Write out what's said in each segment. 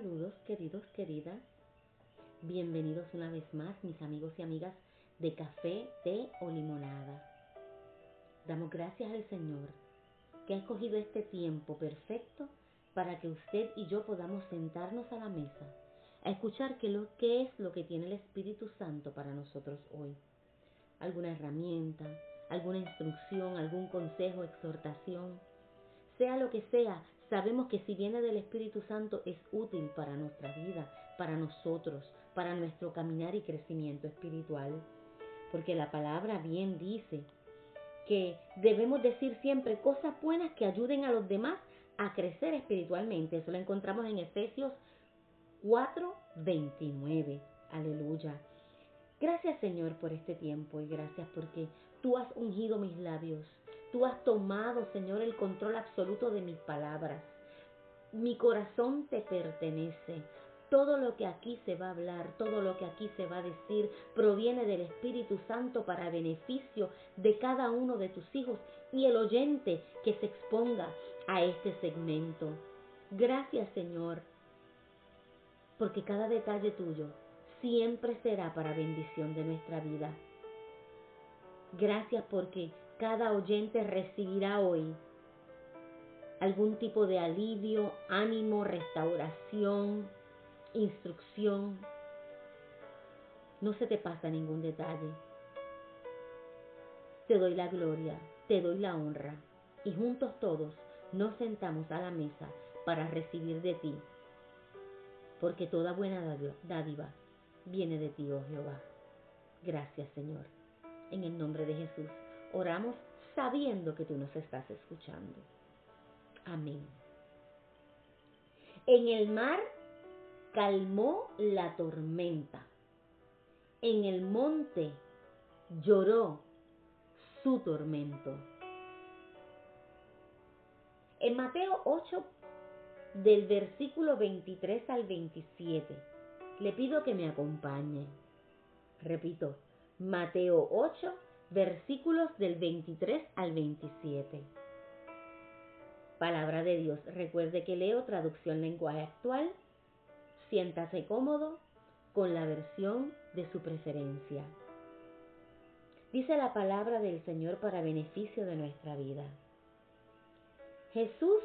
Saludos queridos, queridas. Bienvenidos una vez más mis amigos y amigas de café, té o limonada. Damos gracias al Señor que ha escogido este tiempo perfecto para que usted y yo podamos sentarnos a la mesa a escuchar qué, es lo que tiene el Espíritu Santo para nosotros hoy. Alguna herramienta, alguna instrucción, algún consejo, exhortación. Sea lo que sea, sabemos que si viene del Espíritu Santo es útil para nuestra vida, para nosotros, para nuestro caminar y crecimiento espiritual. Porque la palabra bien dice que debemos decir siempre cosas buenas que ayuden a los demás a crecer espiritualmente. Eso lo encontramos en Efesios 4:29. Aleluya. Gracias Señor por este tiempo y gracias porque tú has ungido mis labios. Tú has tomado, Señor, el control absoluto de mis palabras. Mi corazón te pertenece. Todo lo que aquí se va a hablar, todo lo que aquí se va a decir, proviene del Espíritu Santo para beneficio de cada uno de tus hijos y el oyente que se exponga a este segmento. Gracias Señor, porque cada detalle tuyo siempre será para bendición de nuestra vida. Gracias porque cada oyente recibirá hoy algún tipo de alivio, ánimo, restauración, instrucción. No se te pasa ningún detalle. Te doy la gloria, te doy la honra y juntos todos nos sentamos a la mesa para recibir de ti porque toda buena dádiva viene de ti, oh Jehová. Gracias, Señor. En el nombre de Jesús, oramos sabiendo que tú nos estás escuchando. Amén. En el mar calmó la tormenta. En el monte lloró su tormento. En Mateo 8, del versículo 23 al 27. Le pido que me acompañe. Repito, Mateo 8, versículos del 23 al 27. Palabra de Dios. Recuerde que leo traducción lenguaje actual. Siéntase cómodo con la versión de su preferencia. Dice la palabra del Señor para beneficio de nuestra vida. Jesús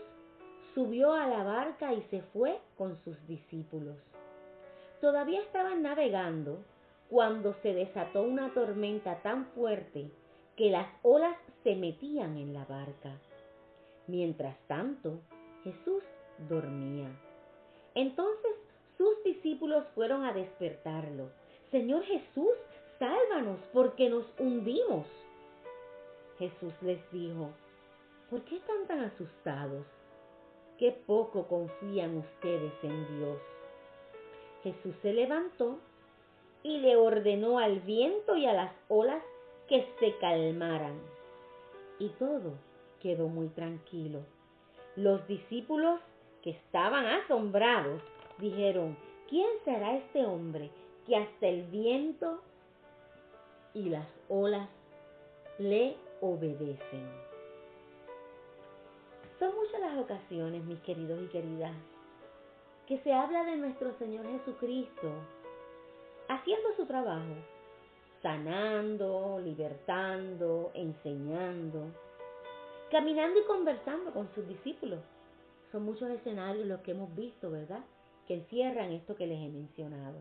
subió a la barca y se fue con sus discípulos. Todavía estaban navegando cuando se desató una tormenta tan fuerte que las olas se metían en la barca. Mientras tanto, Jesús dormía. Entonces sus discípulos fueron a despertarlo. Señor Jesús, sálvanos porque nos hundimos. Jesús les dijo, ¿por qué están tan asustados? qué poco confían ustedes en Dios. Jesús se levantó y le ordenó al viento y a las olas que se calmaran. Y todo quedó muy tranquilo. Los discípulos que estaban asombrados dijeron, ¿quién será este hombre que hasta el viento y las olas le obedecen? Son muchas las ocasiones, mis queridos y queridas, que se habla de nuestro Señor Jesucristo haciendo su trabajo, sanando, libertando, enseñando, caminando y conversando con sus discípulos. Son muchos escenarios los que hemos visto, ¿verdad? Que encierran esto que les he mencionado.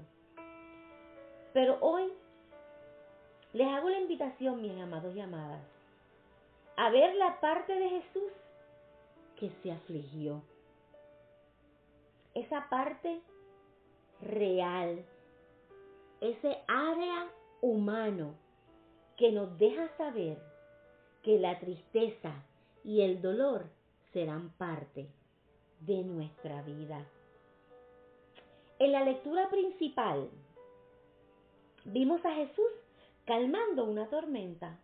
Pero hoy les hago la invitación, mis amados y amadas, a ver la parte de Jesús que se afligió. Esa parte real, ese área humano que nos deja saber que la tristeza y el dolor serán parte de nuestra vida. En la lectura principal vimos a Jesús calmando una tormenta.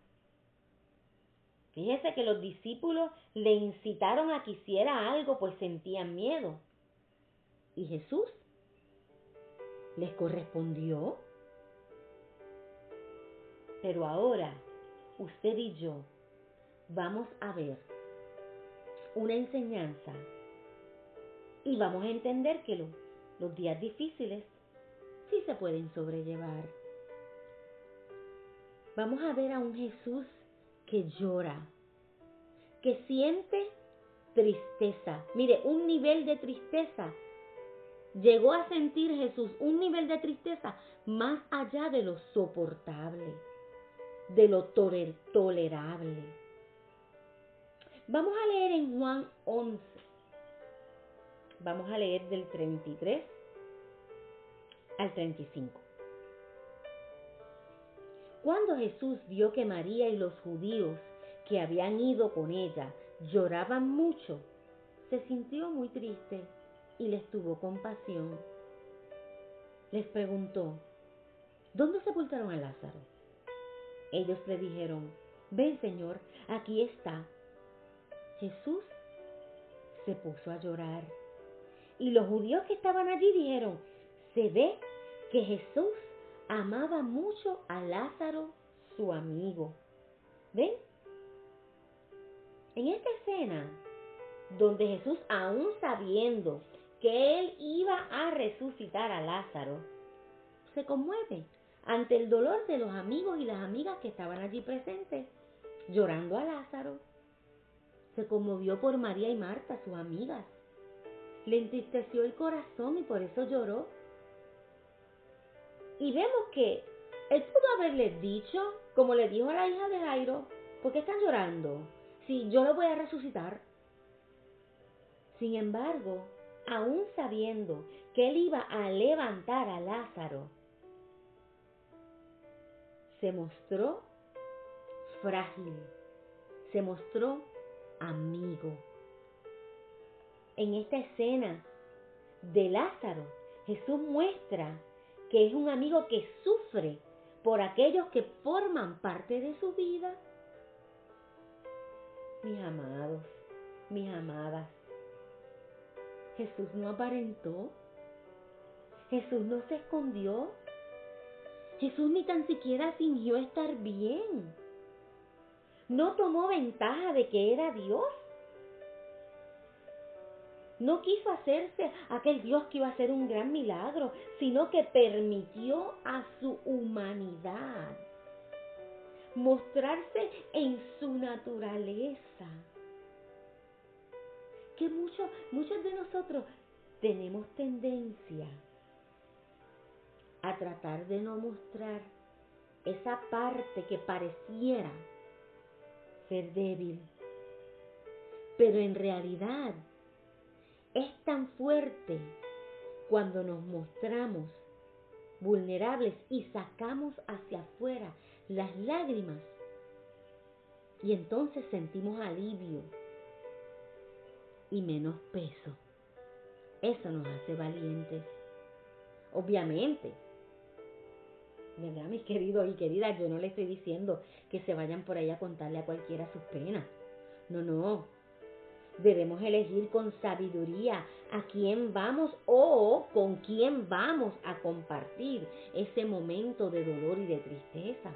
Fíjese que los discípulos le incitaron a que hiciera algo, pues sentían miedo. Y Jesús les correspondió. Pero ahora, usted y yo vamos a ver una enseñanza y vamos a entender que lo, los días difíciles sí se pueden sobrellevar. Vamos a ver a un Jesús que llora, que siente tristeza. Mire, un nivel de tristeza. Llegó a sentir Jesús un nivel de tristeza más allá de lo soportable, de lo tolerable. Vamos a leer en Juan 11. Vamos a leer del 33 al 35. Cuando Jesús vio que María y los judíos que habían ido con ella lloraban mucho, se sintió muy triste y les tuvo compasión. Les preguntó, ¿dónde sepultaron a Lázaro? Ellos le dijeron, ven Señor, aquí está. Jesús se puso a llorar. Y los judíos que estaban allí dijeron, se ve que Jesús amaba mucho a Lázaro, su amigo. ¿Ven? En esta escena, donde Jesús, aún sabiendo que él iba a resucitar a Lázaro, se conmueve ante el dolor de los amigos y las amigas que estaban allí presentes, llorando a Lázaro. Se conmovió por María y Marta, sus amigas. Le entristeció el corazón y por eso lloró. Y vemos que él pudo haberle dicho, como le dijo a la hija de Jairo, ¿por qué están llorando? Si yo lo voy a resucitar. Sin embargo, aún sabiendo que él iba a levantar a Lázaro, se mostró frágil, se mostró amigo. En esta escena de Lázaro, Jesús muestra que es un amigo que sufre por aquellos que forman parte de su vida. Mis amados, mis amadas, Jesús no aparentó, Jesús no se escondió, Jesús ni tan siquiera fingió estar bien, no tomó ventaja de que era Dios no quiso hacerse aquel Dios que iba a hacer un gran milagro, sino que permitió a su humanidad mostrarse en su naturaleza. Que muchos, muchos de nosotros tenemos tendencia a tratar de no mostrar esa parte que pareciera ser débil. Pero en realidad es tan fuerte cuando nos mostramos vulnerables y sacamos hacia afuera las lágrimas. Y entonces sentimos alivio y menos peso. Eso nos hace valientes. Obviamente, ¿verdad, mis queridos y queridas? Yo no le estoy diciendo que se vayan por ahí a contarle a cualquiera sus penas. No, no. Debemos elegir con sabiduría a quién vamos o con quién vamos a compartir ese momento de dolor y de tristeza.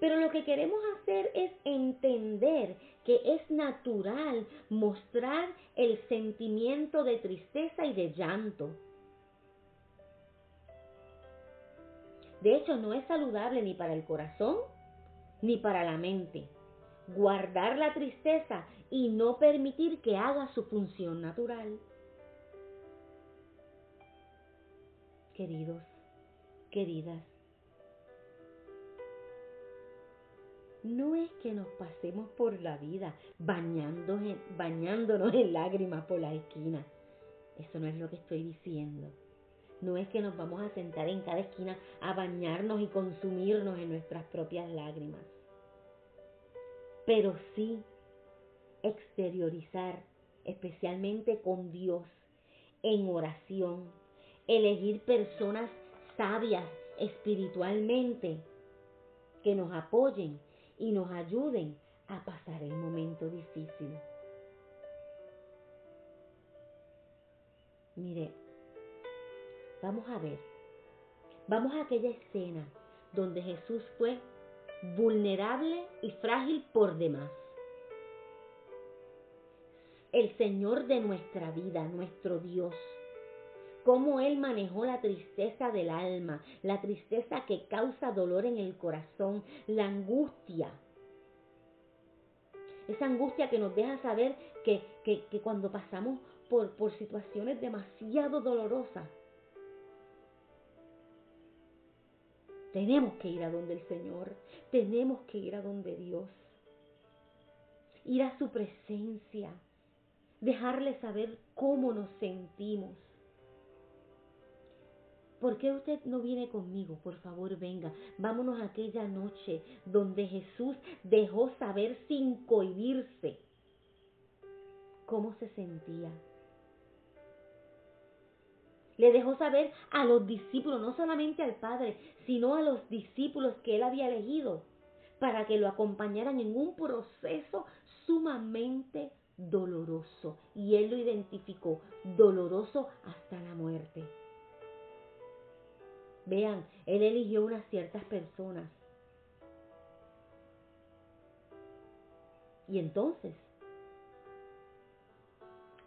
Pero lo que queremos hacer es entender que es natural mostrar el sentimiento de tristeza y de llanto. De hecho, no es saludable ni para el corazón ni para la mente. Guardar la tristeza y no permitir que haga su función natural. Queridos, queridas, no es que nos pasemos por la vida bañándonos en lágrimas por la esquina. Eso no es lo que estoy diciendo. No es que nos vamos a sentar en cada esquina a bañarnos y consumirnos en nuestras propias lágrimas. Pero sí exteriorizar, especialmente con Dios, en oración, elegir personas sabias espiritualmente que nos apoyen y nos ayuden a pasar el momento difícil. Mire, vamos a ver, vamos a aquella escena donde Jesús fue vulnerable y frágil por demás. El Señor de nuestra vida, nuestro Dios, cómo él manejó la tristeza del alma, la tristeza que causa dolor en el corazón, la angustia. Esa angustia que nos deja saber que, que, cuando pasamos por, por situaciones demasiado dolorosas, tenemos que ir a donde el Señor, tenemos que ir a donde Dios, ir a su presencia, dejarle saber cómo nos sentimos ¿Por qué usted no viene conmigo? Por favor, venga. Vámonos a aquella noche donde Jesús dejó saber sin cohibirse cómo se sentía. Le dejó saber a los discípulos, no solamente al Padre, sino a los discípulos que él había elegido, para que lo acompañaran en un proceso sumamente doloroso. Y él lo identificó, doloroso hasta la muerte. Vean, Él eligió unas ciertas personas. Y entonces,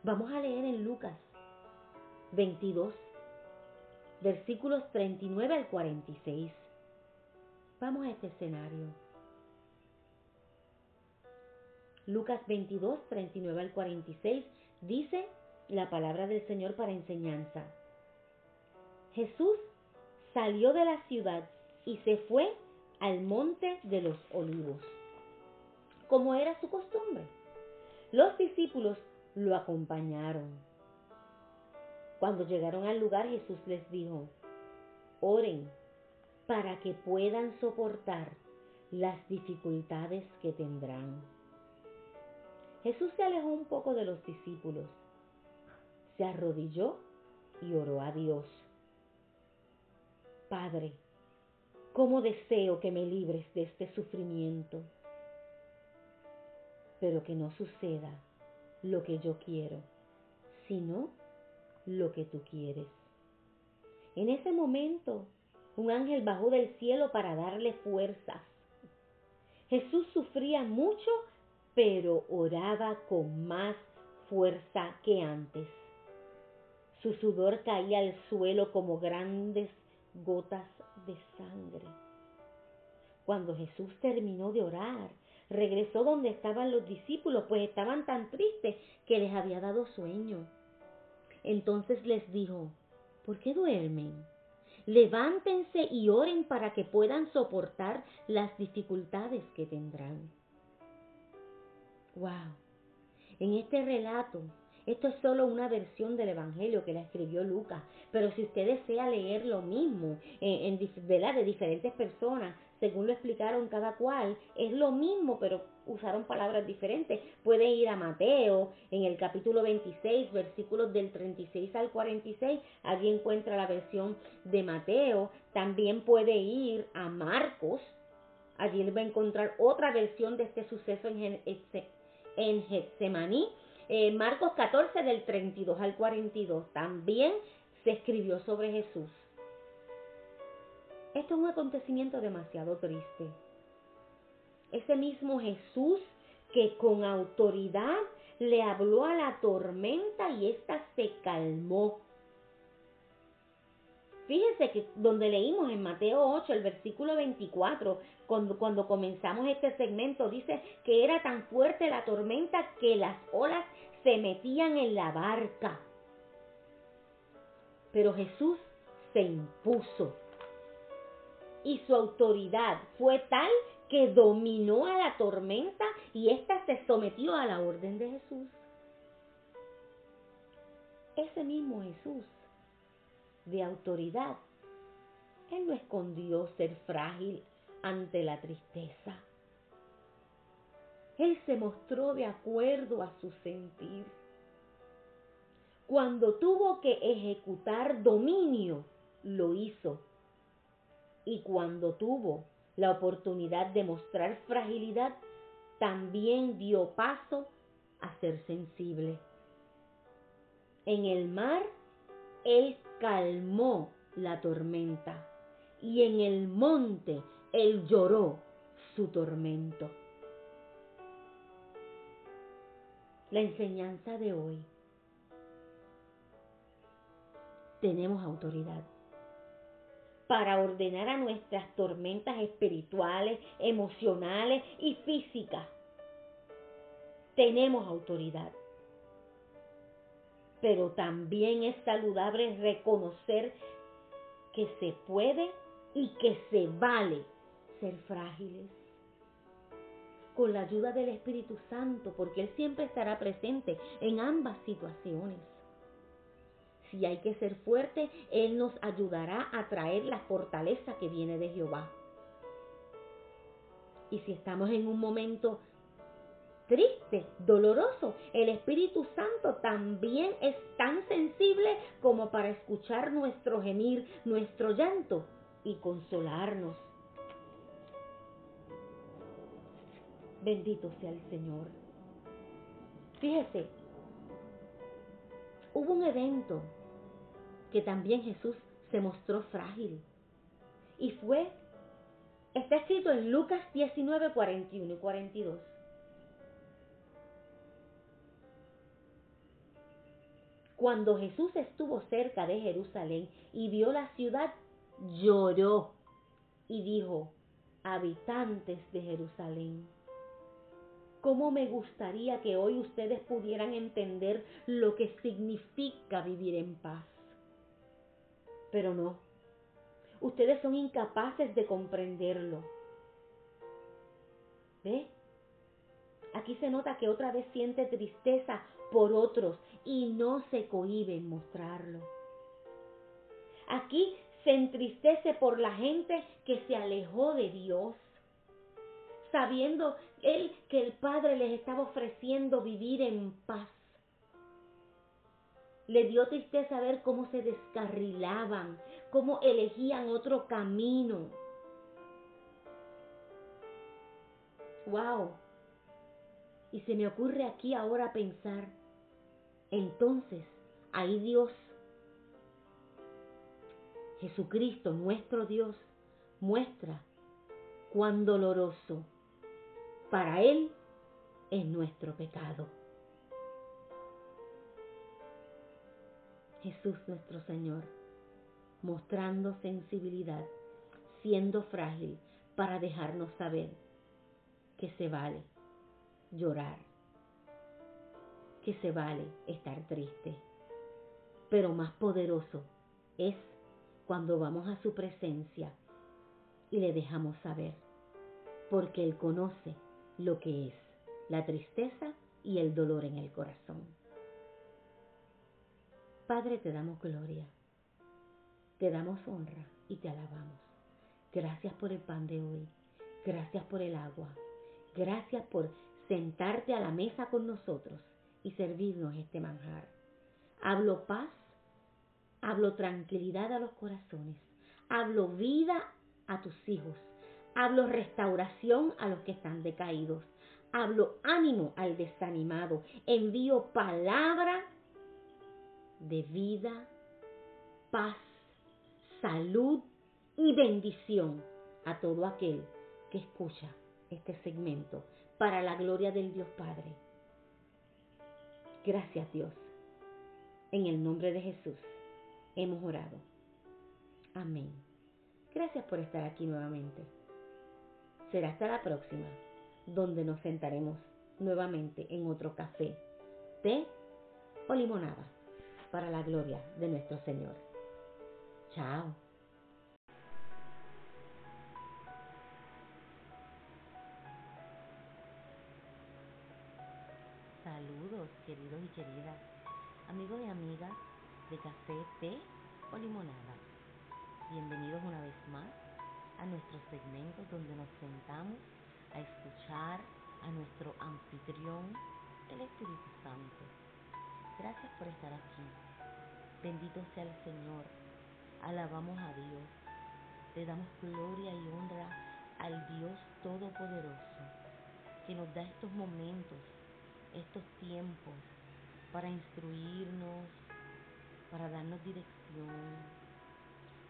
vamos a leer en Lucas 22, versículos 39 al 46. Vamos a este escenario. Lucas 22, 39 al 46 dice la palabra del Señor para enseñanza. Jesús salió de la ciudad y se fue al monte de los olivos, como era su costumbre. Los discípulos lo acompañaron. Cuando llegaron al lugar, Jesús les dijo, oren para que puedan soportar las dificultades que tendrán. Jesús se alejó un poco de los discípulos, se arrodilló y oró a Dios. Padre, cómo deseo que me libres de este sufrimiento, pero que no suceda lo que yo quiero, sino lo que tú quieres. En ese momento, un ángel bajó del cielo para darle fuerzas. Jesús sufría mucho, pero oraba con más fuerza que antes. Su sudor caía al suelo como grandes gotas de sangre. Cuando Jesús terminó de orar, regresó donde estaban los discípulos, pues estaban tan tristes que les había dado sueño. Entonces les dijo, ¿por qué duermen? Levántense y oren para que puedan soportar las dificultades que tendrán. Wow. En este relato esto es solo una versión del Evangelio que la escribió Lucas, pero si usted desea leer lo mismo en, de diferentes personas, según lo explicaron cada cual, es lo mismo, pero usaron palabras diferentes. Puede ir a Mateo en el capítulo 26, versículos del 36 al 46, allí encuentra la versión de Mateo. También puede ir a Marcos, allí va a encontrar otra versión de este suceso en, en Getsemaní eh, Marcos 14 del 32 al 42 también se escribió sobre Jesús. Esto es un acontecimiento demasiado triste. Ese mismo Jesús que con autoridad le habló a la tormenta y ésta se calmó. Fíjense que donde leímos en Mateo 8, el versículo 24, cuando, cuando comenzamos este segmento, dice que era tan fuerte la tormenta que las olas se metían en la barca. Pero Jesús se impuso y su autoridad fue tal que dominó a la tormenta y ésta se sometió a la orden de Jesús. Ese mismo Jesús de autoridad, Él no escondió ser frágil ante la tristeza. Él se mostró de acuerdo a su sentir. Cuando tuvo que ejecutar dominio, lo hizo. Y cuando tuvo la oportunidad de mostrar fragilidad, también dio paso a ser sensible. En el mar, Él calmó la tormenta y en el monte Él lloró su tormento. la enseñanza de hoy. tenemos autoridad para ordenar a nuestras tormentas espirituales, emocionales y físicas. Tenemos autoridad. Pero también es saludable reconocer que se puede y que se vale ser frágiles. Con la ayuda del Espíritu Santo, porque Él siempre estará presente en ambas situaciones. Si hay que ser fuerte, Él nos ayudará a traer la fortaleza que viene de Jehová. Y si estamos en un momento triste, doloroso, el Espíritu Santo también es tan sensible como para escuchar nuestro gemir, nuestro llanto y consolarnos. Bendito sea el Señor. Fíjese, hubo un evento que también Jesús se mostró frágil. Y fue, está escrito en Lucas 19, 41 y 42. Cuando Jesús estuvo cerca de Jerusalén y vio la ciudad, lloró y dijo, habitantes de Jerusalén, ¿cómo me gustaría que hoy ustedes pudieran entender lo que significa vivir en paz? Pero no, ustedes son incapaces de comprenderlo. ¿Ve? Aquí se nota que otra vez siente tristeza por otros y no se cohíbe en mostrarlo. Aquí se entristece por la gente que se alejó de Dios, sabiendo él que el Padre les estaba ofreciendo vivir en paz. Le dio tristeza ver cómo se descarrilaban, cómo elegían otro camino. ¡Wow! Y se me ocurre aquí ahora pensar, entonces, ahí Dios, Jesucristo, nuestro Dios, muestra cuán doloroso para Él es nuestro pecado. Jesús nuestro Señor, mostrando sensibilidad, siendo frágil para dejarnos saber que se vale llorar, que se vale estar triste, pero más poderoso es cuando vamos a su presencia y le dejamos saber, porque Él conoce lo que es la tristeza y el dolor en el corazón. Padre, te damos gloria, te damos honra y te alabamos. Gracias por el pan de hoy, gracias por el agua, gracias por sentarte a la mesa con nosotros y servirnos este manjar. Hablo paz, hablo tranquilidad a los corazones, hablo vida a tus hijos, hablo restauración a los que están decaídos, hablo ánimo al desanimado, envío palabra de vida, paz, salud y bendición a todo aquel que escucha este segmento para la gloria del Dios Padre. Gracias Dios. En el nombre de Jesús hemos orado. Amén. Gracias por estar aquí nuevamente. Será hasta la próxima, donde nos sentaremos nuevamente en otro café, té o limonada para la gloria de nuestro Señor. Chao. Saludos queridos y queridas, amigos y amigas de café, té o limonada. Bienvenidos una vez más a nuestro segmento donde nos sentamos a escuchar a nuestro anfitrión, el Espíritu Santo Gracias por estar aquí. Bendito sea el Señor. Alabamos a Dios. Le damos gloria y honra al Dios Todopoderoso que nos da estos momentos, estos tiempos para instruirnos, para darnos dirección.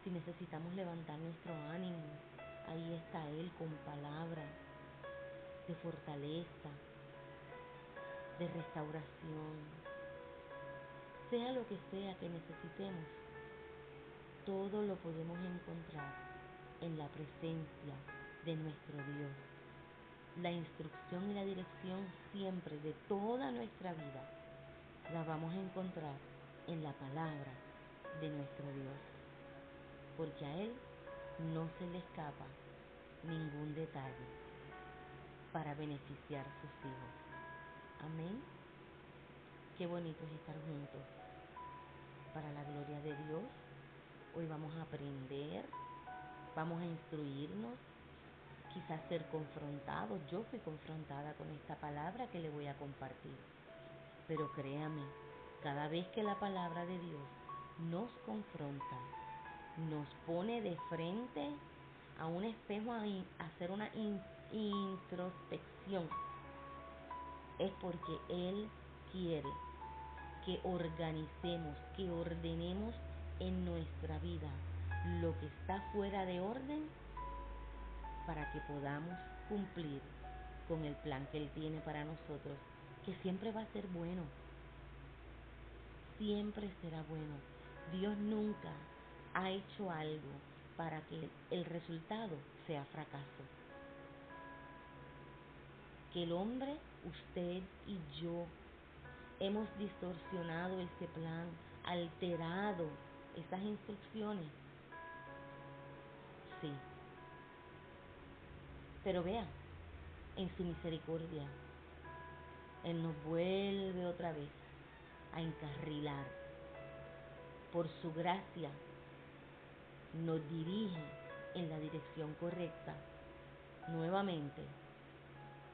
Si necesitamos levantar nuestro ánimo, ahí está Él con palabras de fortaleza, de restauración sea lo que sea que necesitemos, todo lo podemos encontrar en la presencia de nuestro Dios. La instrucción y la dirección siempre de toda nuestra vida la vamos a encontrar en la palabra de nuestro Dios. Porque a Él no se le escapa ningún detalle para beneficiar a sus hijos. Amén. Qué bonito es estar juntos para la gloria de Dios. Hoy vamos a aprender, vamos a instruirnos, quizás ser confrontados. Yo fui confrontada con esta palabra que le voy a compartir. Pero créame, cada vez que la palabra de Dios nos confronta, nos pone de frente a un espejo a, hacer una introspección, es porque Él quiere que organicemos, que ordenemos en nuestra vida lo que está fuera de orden para que podamos cumplir con el plan que Él tiene para nosotros, que siempre va a ser bueno, siempre será bueno. Dios nunca ha hecho algo para que el resultado sea fracaso. Que el hombre, usted y yo hemos distorsionado ese plan, alterado esas instrucciones. Sí. Pero vea, en su misericordia, Él nos vuelve otra vez a encarrilar. Por su gracia, nos dirige en la dirección correcta nuevamente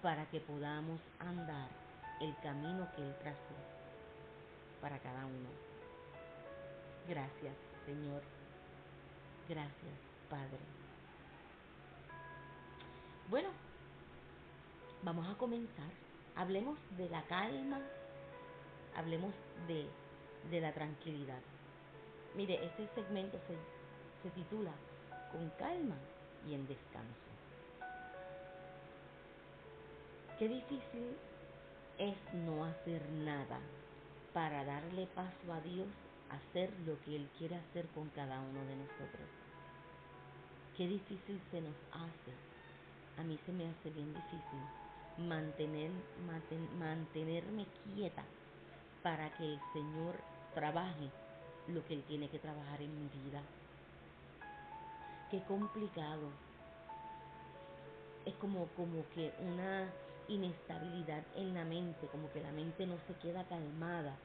para que podamos andar el camino que Él trazó para cada uno. Gracias, Señor. Gracias, Padre. Bueno, vamos a comenzar. Hablemos de la calma, hablemos de, de la tranquilidad. Mire, este segmento se, se titula Con calma y en descanso. Qué difícil es no hacer nada para darle paso a Dios hacer lo que Él quiere hacer con cada uno de nosotros. Qué difícil se nos hace. A mí se me hace bien difícil mantener, mantenerme quieta para que el Señor trabaje lo que Él tiene que trabajar en mi vida. Qué complicado. Es como, como que una inestabilidad en la mente, como que la mente no se queda calmada.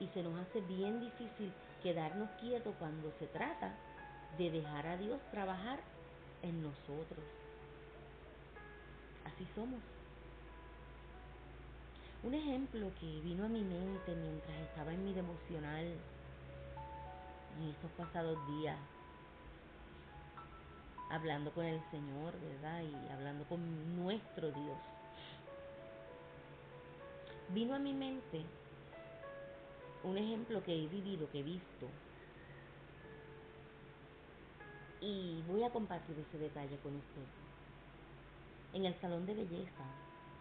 Y se nos hace bien difícil quedarnos quietos cuando se trata de dejar a Dios trabajar en nosotros. Así somos. Un ejemplo que vino a mi mente mientras estaba en mi devocional en estos pasados días hablando con el Señor, ¿verdad? Y hablando con nuestro Dios. Vino a mi mente un ejemplo que he vivido, que he visto. Y voy a compartir ese detalle con usted. En el salón de belleza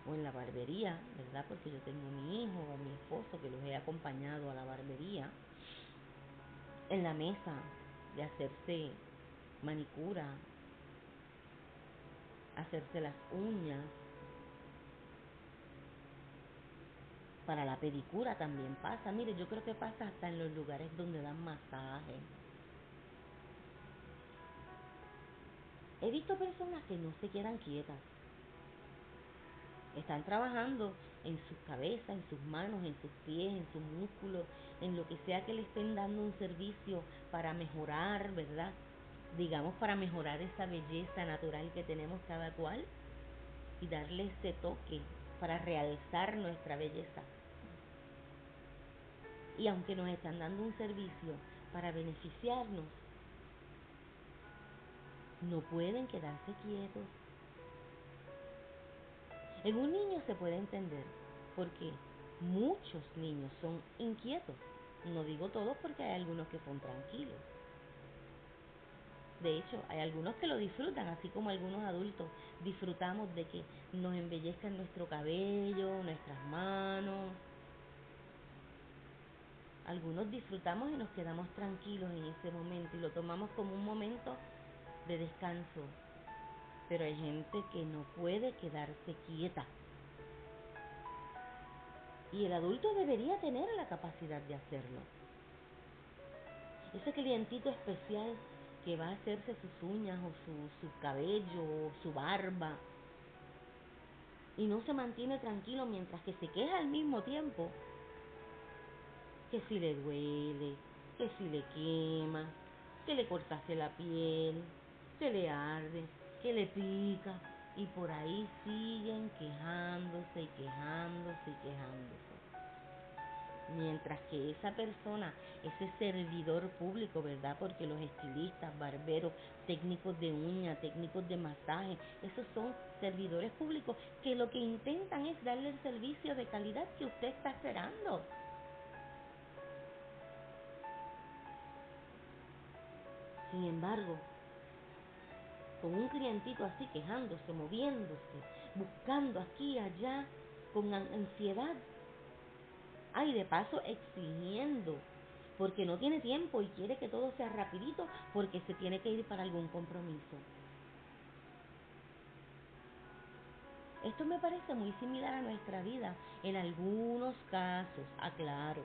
o en la barbería, ¿verdad? Porque yo tengo mi hijo o mi esposo que los he acompañado a la barbería. En la mesa de hacerse manicura hacerse las uñas. Para la pedicura también pasa. Mire, yo creo que pasa hasta en los lugares donde dan masaje. He visto personas que no se quedan quietas. Están trabajando en sus cabezas, en sus manos, en sus pies, en sus músculos, en lo que sea que le estén dando un servicio para mejorar, ¿verdad? Digamos, para mejorar esa belleza natural que tenemos cada cual y darle ese toque para realzar nuestra belleza. Y aunque nos están dando un servicio para beneficiarnos, no pueden quedarse quietos. En un niño se puede entender porque muchos niños son inquietos. No digo todos porque hay algunos que son tranquilos. De hecho, hay algunos que lo disfrutan, así como algunos adultos disfrutamos de que nos embellezcan nuestro cabello, nuestras manos. Algunos disfrutamos y nos quedamos tranquilos en ese momento y lo tomamos como un momento de descanso. Pero hay gente que no puede quedarse quieta. Y el adulto debería tener la capacidad de hacerlo. Ese clientito especial que va a hacerse sus uñas o su, su cabello o su barba. Y no se mantiene tranquilo mientras que se queja al mismo tiempo. Que si le duele, que si le quema, que le cortase la piel, que le arde, que le pica. Y por ahí siguen quejándose y quejándose y quejándose. Mientras que esa persona, ese servidor público, ¿verdad? Porque los estilistas, barberos, técnicos de uña, técnicos de masaje, esos son servidores públicos que lo que intentan es darle el servicio de calidad que usted está esperando. Sin embargo, con un clientito así quejándose, moviéndose, buscando aquí y allá, con ansiedad, ay, de paso exigiendo, porque no tiene tiempo y quiere que todo sea rapidito porque se tiene que ir para algún compromiso. Esto me parece muy similar a nuestra vida en algunos casos, aclaro.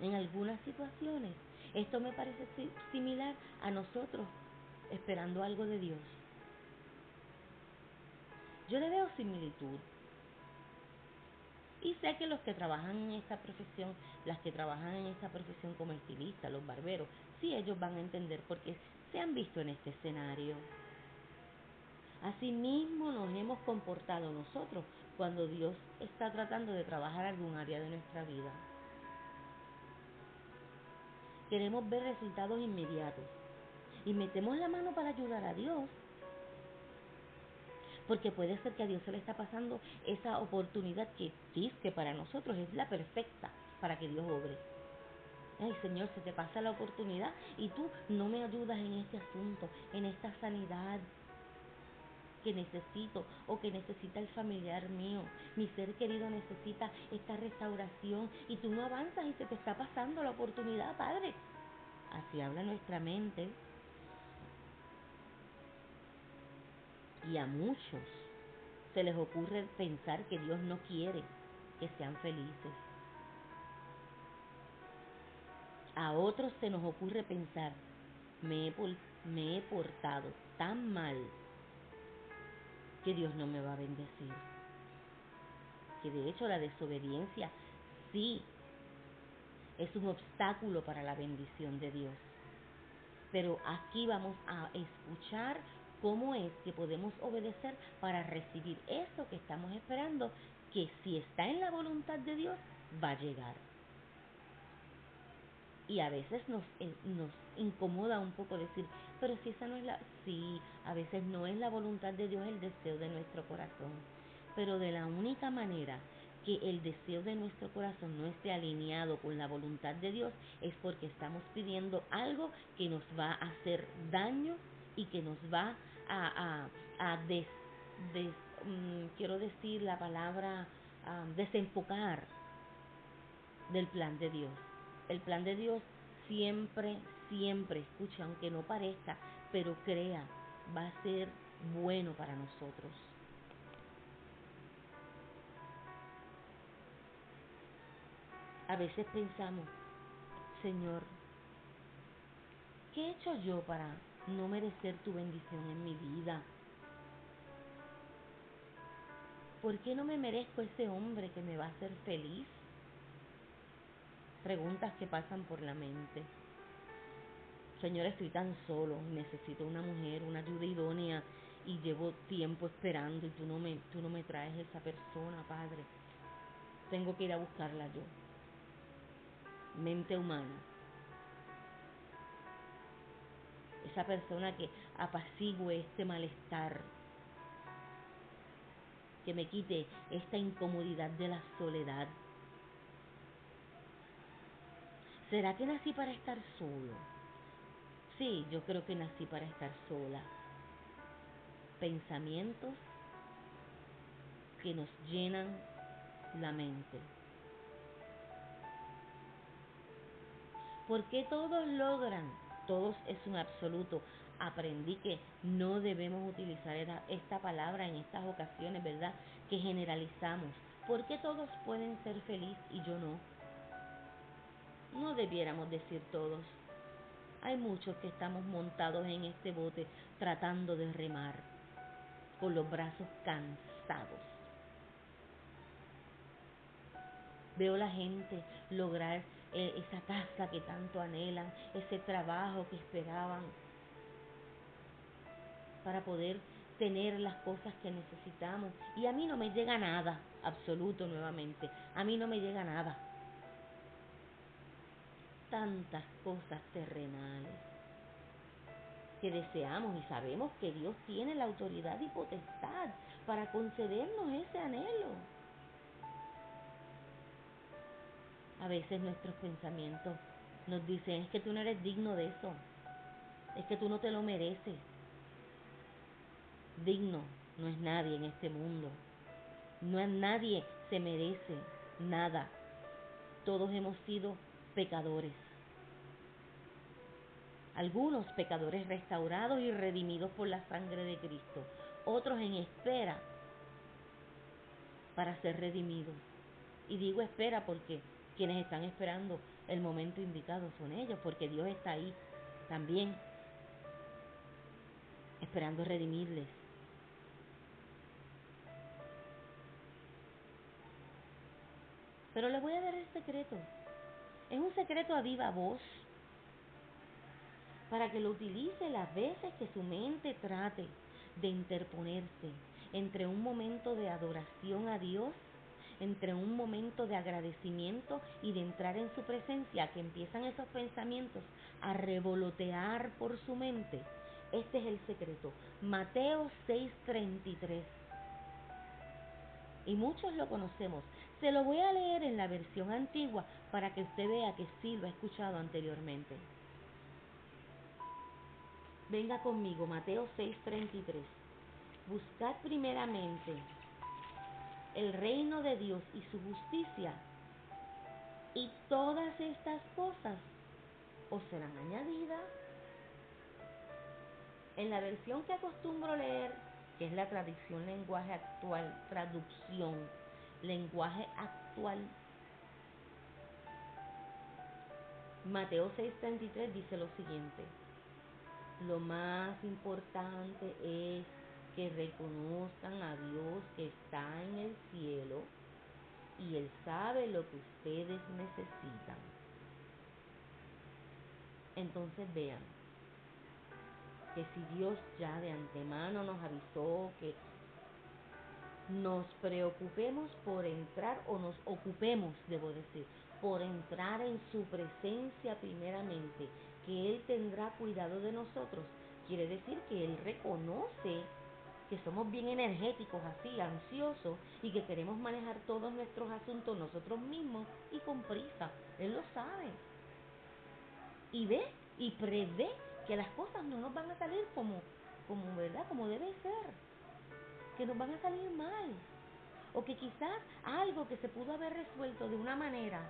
En algunas situaciones esto me parece similar a nosotros esperando algo de Dios. Yo le veo similitud. Y sé que los que trabajan en esta profesión, las que trabajan en esta profesión como estilistas, los barberos, sí ellos van a entender porque se han visto en este escenario. Asimismo nos hemos comportado nosotros cuando Dios está tratando de trabajar algún área de nuestra vida. Queremos ver resultados inmediatos y metemos la mano para ayudar a Dios. Porque puede ser que a Dios se le está pasando esa oportunidad que dice que para nosotros es la perfecta para que Dios obre. Ay Señor, se te pasa la oportunidad y tú no me ayudas en este asunto, en esta sanidad que necesito o que necesita el familiar mío. Mi ser querido necesita esta restauración y tú no avanzas y se te está pasando la oportunidad, Padre. Así habla nuestra mente. Y a muchos se les ocurre pensar que Dios no quiere que sean felices. A otros se nos ocurre pensar, me he, portado tan mal que Dios no me va a bendecir. Que de hecho la desobediencia sí es un obstáculo para la bendición de Dios. Pero aquí vamos a escuchar cómo es que podemos obedecer para recibir eso que estamos esperando, que si está en la voluntad de Dios, va a llegar. Y a veces nos, eh, nos incomoda un poco decir, pero si esa no es la... Sí, a veces no es la voluntad de Dios el deseo de nuestro corazón. Pero de la única manera que el deseo de nuestro corazón no esté alineado con la voluntad de Dios es porque estamos pidiendo algo que nos va a hacer daño y que nos va a, a, des, mm, quiero decir la palabra, desenfocar del plan de Dios. El plan de Dios siempre, siempre, escucha, aunque no parezca, pero crea, va a ser bueno para nosotros. A veces pensamos, Señor, ¿qué he hecho yo para no merecer tu bendición en mi vida? ¿Por qué no me merezco ese hombre que me va a hacer feliz? Preguntas que pasan por la mente. Señor, estoy tan solo, necesito una mujer, una ayuda idónea y llevo tiempo esperando y tú no me, tú no me traes esa persona, Padre. Tengo que ir a buscarla yo mente humana. Esa persona que apacigüe este malestar, que me quite esta incomodidad de la soledad. ¿Será que nací para estar solo? Sí, yo creo que nací para estar sola. Pensamientos que nos llenan la mente ¿Por qué todos logran? Todos es un absoluto. Aprendí que no debemos utilizar esta palabra en estas ocasiones, ¿verdad? Que generalizamos. ¿Por qué todos pueden ser felices y yo no? No debiéramos decir todos. Hay muchos que estamos montados en este bote tratando de remar con los brazos cansados. Veo la gente lograr eh, esa casa que tanto anhelan, ese trabajo que esperaban para poder tener las cosas que necesitamos. Y a mí no me llega nada, absoluto nuevamente, a mí no me llega nada. Tantas cosas terrenales que deseamos y sabemos que Dios tiene la autoridad y potestad para concedernos ese anhelo. A veces nuestros pensamientos nos dicen, es que tú no eres digno de eso, es que tú no te lo mereces. Digno no es nadie en este mundo, no es nadie se merece nada. Todos hemos sido pecadores algunos pecadores restaurados y redimidos por la sangre de Cristo, otros en espera para ser redimidos. Y digo espera porque quienes están esperando el momento indicado son ellos, porque Dios está ahí también, esperando redimirles. Pero le voy a dar el secreto. Es un secreto a viva voz para que lo utilice las veces que su mente trate de interponerse entre un momento de adoración a Dios, entre un momento de agradecimiento y de entrar en su presencia, que empiezan esos pensamientos a revolotear por su mente. Este es el secreto. Mateo 6:33. Y muchos lo conocemos. Se lo voy a leer en la versión antigua para que usted vea que sí lo ha escuchado anteriormente. Venga conmigo, Mateo 6:33. Buscad primeramente el reino de Dios y su justicia, y todas estas cosas os serán añadidas. En la versión que acostumbro leer, que es la traducción lenguaje actual, traducción, lenguaje actual, Mateo 6:33 dice lo siguiente lo más importante es que reconozcan a Dios que está en el cielo y Él sabe lo que ustedes necesitan. Entonces vean que si Dios ya de antemano nos avisó que nos preocupemos por entrar o nos ocupemos, debo decir, por entrar en su presencia primeramente que Él tendrá cuidado de nosotros, quiere decir que Él reconoce que somos bien energéticos así, ansiosos y que queremos manejar todos nuestros asuntos nosotros mismos y con prisa. Él lo sabe. Y ve y prevé que las cosas no nos van a salir como, como verdad, como debe ser. Que nos van a salir mal. O que quizás algo que se pudo haber resuelto de una manera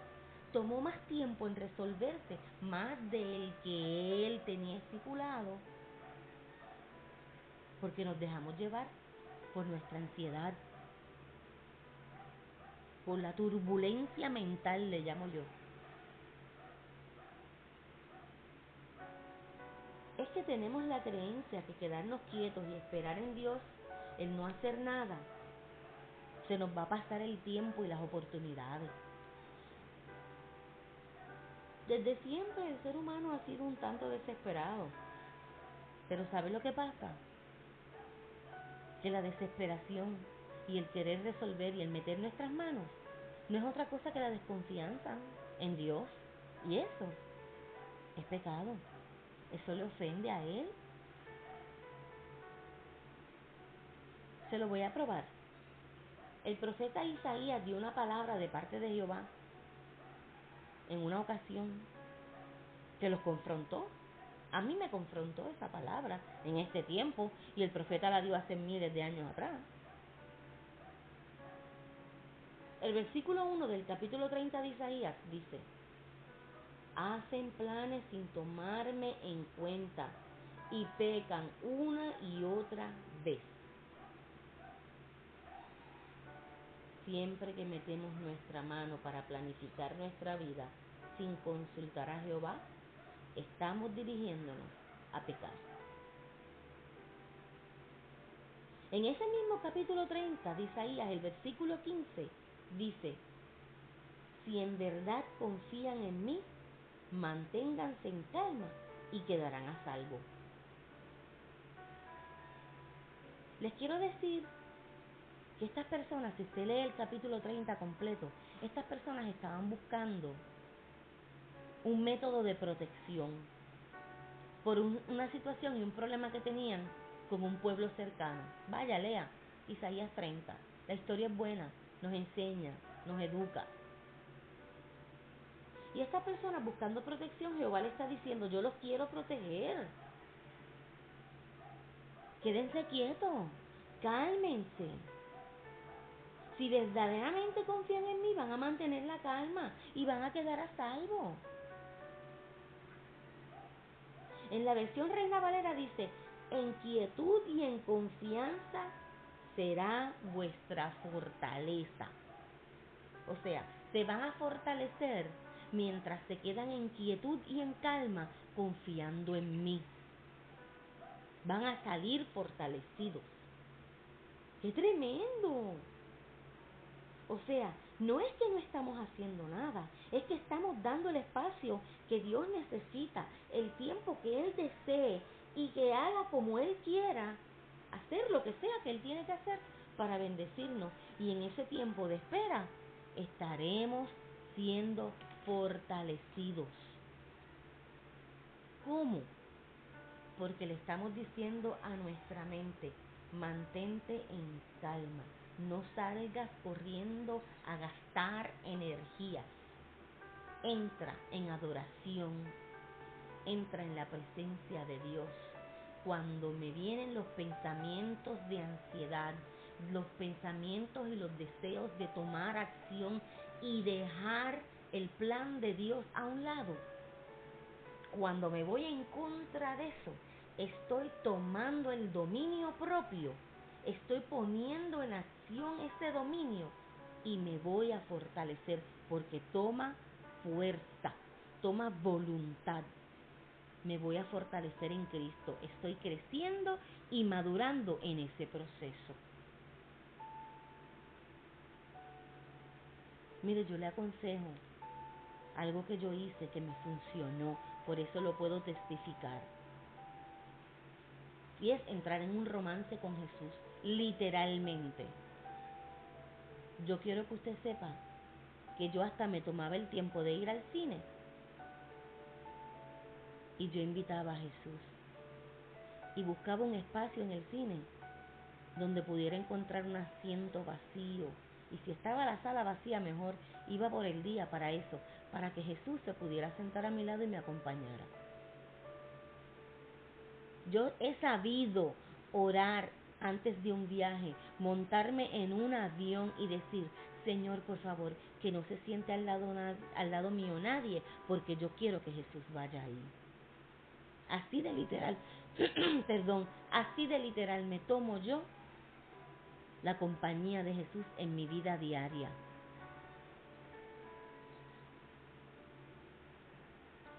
tomó más tiempo en resolverse, más del que él tenía estipulado, porque nos dejamos llevar por nuestra ansiedad, por la turbulencia mental, le llamo yo. Es que tenemos la creencia que quedarnos quietos y esperar en Dios, el no hacer nada, se nos va a pasar el tiempo y las oportunidades. Desde siempre el ser humano ha sido un tanto desesperado. Pero ¿sabe lo que pasa? Que la desesperación y el querer resolver y el meter nuestras manos no es otra cosa que la desconfianza en Dios. Y eso es pecado. Eso le ofende a Él. Se lo voy a probar. El profeta Isaías dio una palabra de parte de Jehová en una ocasión que los confrontó. A mí me confrontó esa palabra en este tiempo y el profeta la dio hace miles de años atrás. El versículo 1 del capítulo 30 de Isaías dice, hacen planes sin tomarme en cuenta y pecan una y otra vez. Siempre que metemos nuestra mano para planificar nuestra vida sin consultar a Jehová, estamos dirigiéndonos a pecar. En ese mismo capítulo 30 de Isaías, el versículo 15, dice, si en verdad confían en mí, manténganse en calma y quedarán a salvo. Les quiero decir que estas personas, si usted lee el capítulo 30 completo, estas personas estaban buscando un método de protección por una situación y un problema que tenían con un pueblo cercano. Vaya, lea Isaías 30. La historia es buena, nos enseña, nos educa. Y esta persona buscando protección, Jehová le está diciendo, yo los quiero proteger. Quédense quietos, cálmense. Si verdaderamente confían en mí, van a mantener la calma y van a quedar a salvo. En la versión Reina Valera dice, en quietud y en confianza será vuestra fortaleza. O sea, se van a fortalecer mientras se quedan en quietud y en calma confiando en mí. Van a salir fortalecidos. ¡Qué tremendo! O sea, no es que no estamos haciendo nada, es que estamos dando el espacio que Dios necesita, el tiempo que Él desee y que haga como Él quiera, hacer lo que sea que Él tiene que hacer para bendecirnos. Y en ese tiempo de espera estaremos siendo fortalecidos. ¿Cómo? Porque le estamos diciendo a nuestra mente, mantente en calma, no salgas corriendo a gastar energías. Entra en adoración, entra en la presencia de Dios. Cuando me vienen los pensamientos de ansiedad, los pensamientos y los deseos de tomar acción y dejar el plan de Dios a un lado, cuando me voy en contra de eso, estoy tomando el dominio propio, estoy poniendo en acción ese dominio y me voy a fortalecer porque toma fuerza, toma voluntad. Me voy a fortalecer en Cristo, estoy creciendo y madurando en ese proceso. Mire, yo le aconsejo algo que yo hice que me funcionó, por eso lo puedo testificar. Y es entrar en un romance con Jesús, literalmente. Yo quiero que usted sepa que yo hasta me tomaba el tiempo de ir al cine. Y yo invitaba a Jesús. Y buscaba un espacio en el cine donde pudiera encontrar un asiento vacío. Y si estaba la sala vacía mejor iba por el día para eso, para que Jesús se pudiera sentar a mi lado y me acompañara. Yo he sabido orar antes de un viaje, montarme en un avión y decir, Señor, por favor, que no se siente al lado, al lado mío nadie, porque yo quiero que Jesús vaya ahí. Así de literal, perdón, así de literal me tomo yo la compañía de Jesús en mi vida diaria.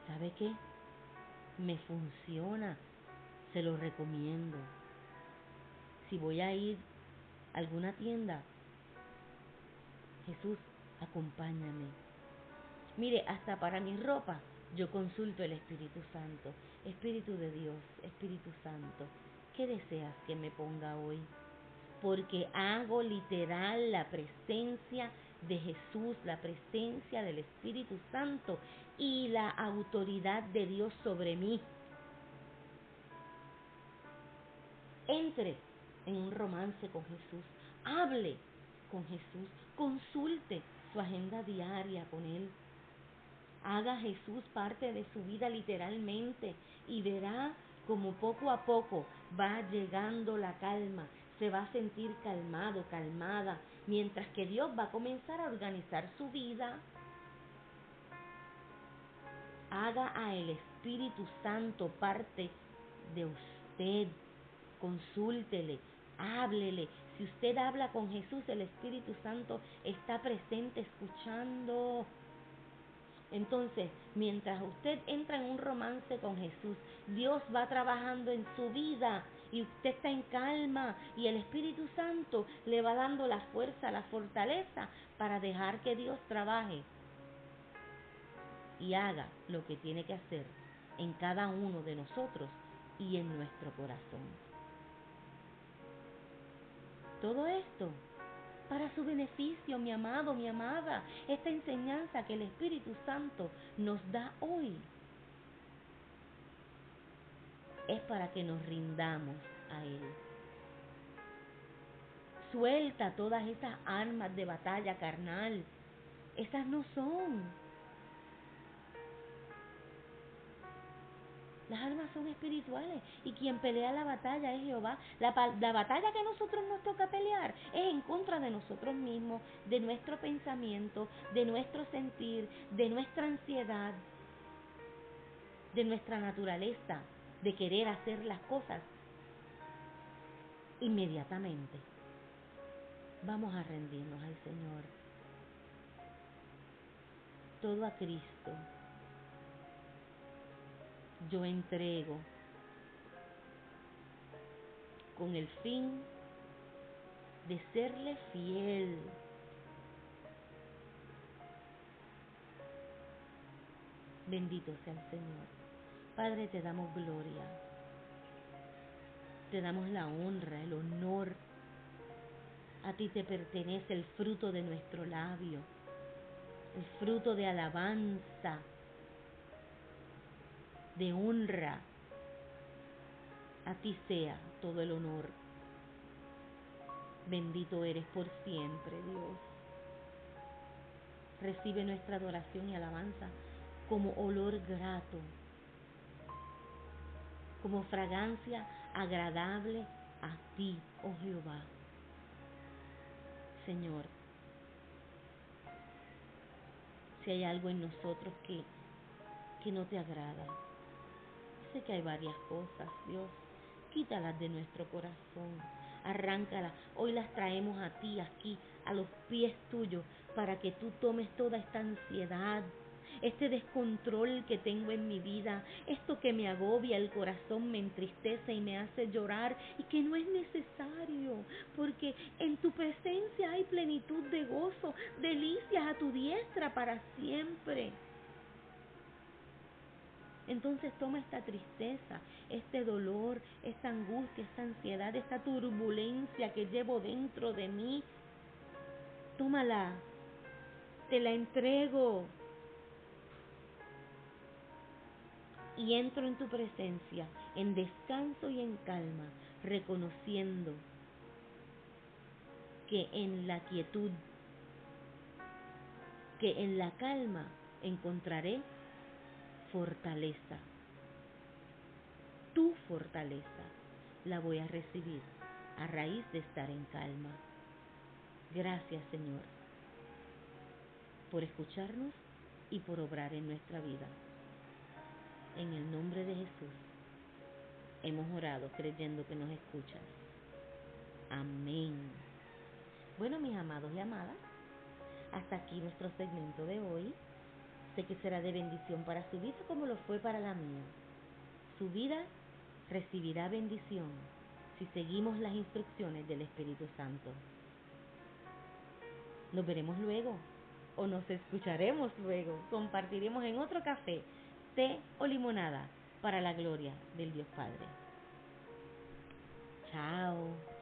¿Sabe qué? Me funciona. Se lo recomiendo. Si voy a ir a alguna tienda, Jesús, acompáñame. Mire, hasta para mi ropa yo consulto el Espíritu Santo. Espíritu de Dios, Espíritu Santo, ¿qué deseas que me ponga hoy? porque hago literal la presencia de Jesús, la presencia del Espíritu Santo y la autoridad de Dios sobre mí. Entre en un romance con Jesús, hable con Jesús, consulte su agenda diaria con Él. Haga Jesús parte de su vida literalmente y verá como poco a poco va llegando la calma, se va a sentir calmado, calmada, mientras que Dios va a comenzar a organizar su vida. Haga a el Espíritu Santo parte de usted. Consúltele, háblele. Si usted habla con Jesús, el Espíritu Santo está presente escuchando. Entonces, mientras usted entra en un romance con Jesús, Dios va trabajando en su vida y usted está en calma y el Espíritu Santo le va dando la fuerza, la fortaleza para dejar que Dios trabaje y haga lo que tiene que hacer en cada uno de nosotros y en nuestro corazón. Todo esto para su beneficio, mi amado, mi amada, esta enseñanza que el Espíritu Santo nos da hoy es para que nos rindamos a Él. Suelta todas esas armas de batalla carnal. Esas no son. Las armas son espirituales y quien pelea la batalla es Jehová. La, batalla que a nosotros nos toca pelear es en contra de nosotros mismos, de nuestro pensamiento, de nuestro sentir, de nuestra ansiedad, de nuestra naturaleza, de querer hacer las cosas inmediatamente. Vamos a rendirnos al Señor. Todo a Cristo yo entrego con el fin de serle fiel. Bendito sea el Señor. Padre, te damos gloria. Te damos la honra, el honor. A ti te pertenece el fruto de nuestro labio, el fruto de alabanza de honra. A ti sea todo el honor. Bendito eres por siempre, Dios. Recibe nuestra adoración y alabanza como olor grato, como fragancia agradable a ti, oh Jehová. Señor, si hay algo en nosotros que, que no te agrada, que hay varias cosas, Dios. Quítalas de nuestro corazón. Arráncalas. Hoy las traemos a ti aquí, a los pies tuyos, para que tú tomes toda esta ansiedad, este descontrol que tengo en mi vida, esto que me agobia el corazón, me entristece y me hace llorar y que no es necesario, porque en tu presencia hay plenitud de gozo, delicias a tu diestra para siempre. Entonces toma esta tristeza, este dolor, esta angustia, esta ansiedad, esta turbulencia que llevo dentro de mí. Tómala, te la entrego. Y entro en tu presencia, en descanso y en calma, reconociendo que en la quietud, que en la calma encontraré fortaleza. Tu fortaleza la voy a recibir a raíz de estar en calma. Gracias Señor por escucharnos y por obrar en nuestra vida. En el nombre de Jesús hemos orado creyendo que nos escuchas. Amén. Bueno, mis amados y amadas, hasta aquí nuestro segmento de hoy. Sé que será de bendición para su vida como lo fue para la mía. Su vida recibirá bendición si seguimos las instrucciones del Espíritu Santo. Nos veremos luego o nos escucharemos luego. Compartiremos en otro café, té o limonada para la gloria del Dios Padre. Chao.